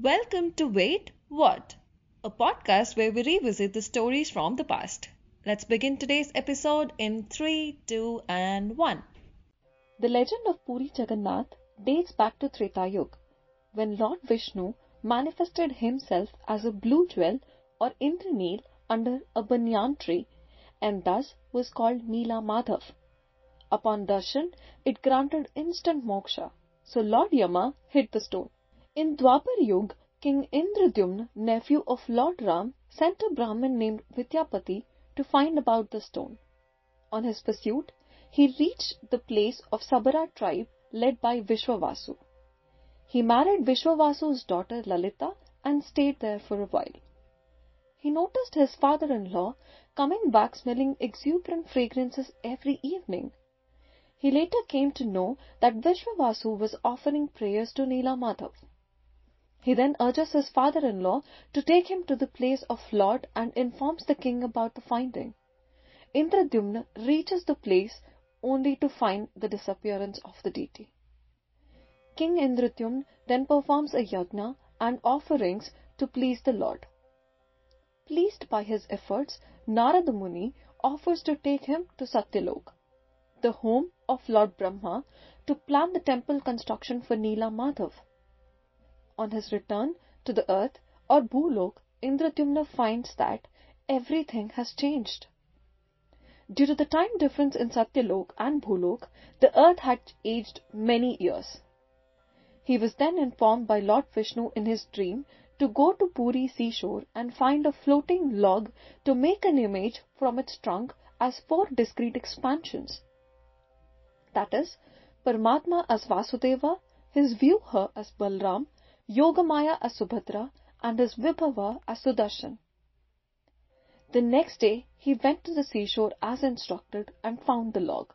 Welcome to Wait What? A podcast where we revisit the stories from the past. Let's begin today's episode in 3, 2, and 1. The legend of Puri Jagannath dates back to Treta Yuga, when Lord Vishnu manifested himself as a blue jewel or Indraneel under a banyan tree and thus was called Neela Madhav. Upon darshan, it granted instant moksha, so Lord Yama hid the stone. In Dwapar Yuga, King Indradyumna, nephew of Lord Ram, sent a Brahmin named Vidyapati to find about the stone. On his pursuit, he reached the place of Sabara tribe led by Vishwavasu. He married Vishwavasu's daughter Lalita and stayed there for a while. He noticed his father-in-law coming back smelling exuberant fragrances every evening. He later came to know that Vishwavasu was offering prayers to Neela Madhav. He then urges his father-in-law to take him to the place of Lord and informs the king about the finding. Indradyumna reaches the place only to find the disappearance of the deity. King Indradyumna then performs a yajna and offerings to please the Lord. Pleased by his efforts, Narada Muni offers to take him to Satyalok, the home of Lord Brahma, to plan the temple construction for Nila Madhav. On his return to the earth or Bhulok, Indradyumna finds that everything has changed. Due to the time difference in Satyalok and Bhulok, the earth had aged many years. He was then informed by Lord Vishnu in his dream to go to Puri seashore and find a floating log to make an image from its trunk as four discrete expansions. That is, Paramatma as Vasudeva, his Vyuha as Balram, Yogamaya as Subhadra and his Vibhava as Sudarshan. The next day he went to the seashore as instructed and found the log.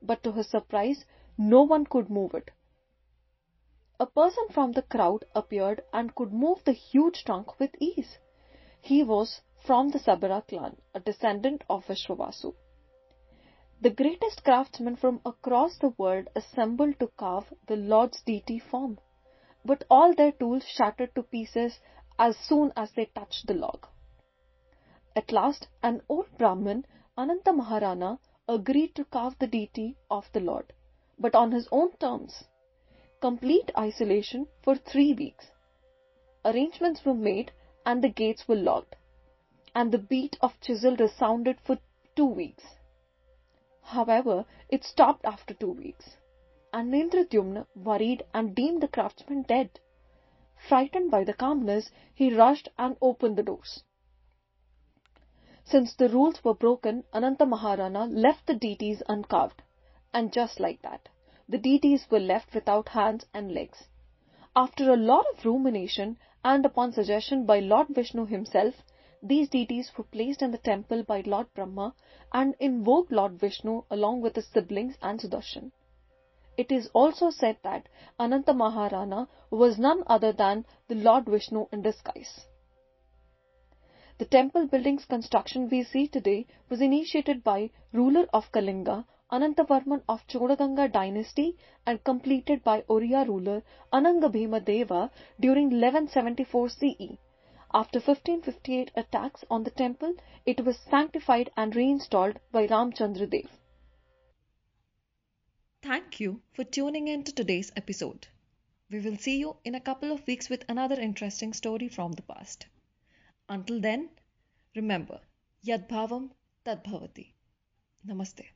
But to his surprise, no one could move it. A person from the crowd appeared and could move the huge trunk with ease. He was from the Sabara clan, a descendant of Vishwavasu. The greatest craftsmen from across the world assembled to carve the Lord's deity form but all their tools shattered to pieces as soon as they touched the log. At last, an old Brahmin, Ananta Maharana, agreed to carve the deity of the Lord, but on his own terms. Complete isolation for three weeks. Arrangements were made and the gates were locked, and the beat of chisel resounded for two weeks. However, it stopped after two weeks and Indradyumna worried and deemed the craftsman dead. Frightened by the calmness, he rushed and opened the doors. Since the rules were broken, Ananta Maharana left the deities uncarved. And just like that, the deities were left without hands and legs. After a lot of rumination and upon suggestion by Lord Vishnu himself, these deities were placed in the temple by Lord Brahma and invoked Lord Vishnu along with his siblings and Sudarshan. It is also said that Ananta Maharana was none other than the Lord Vishnu in disguise. The temple building's construction we see today was initiated by ruler of Kalinga, Anantavarman of Chodaganga dynasty and completed by Oriya ruler Anangabhima Deva during 1174 CE. After 1558 attacks on the temple, it was sanctified and reinstalled by Ramchandra Dev. Thank you for tuning in to today's episode. We will see you in a couple of weeks with another interesting story from the past. Until then, remember, Yad Bhavam Tad Bhavati. Namaste.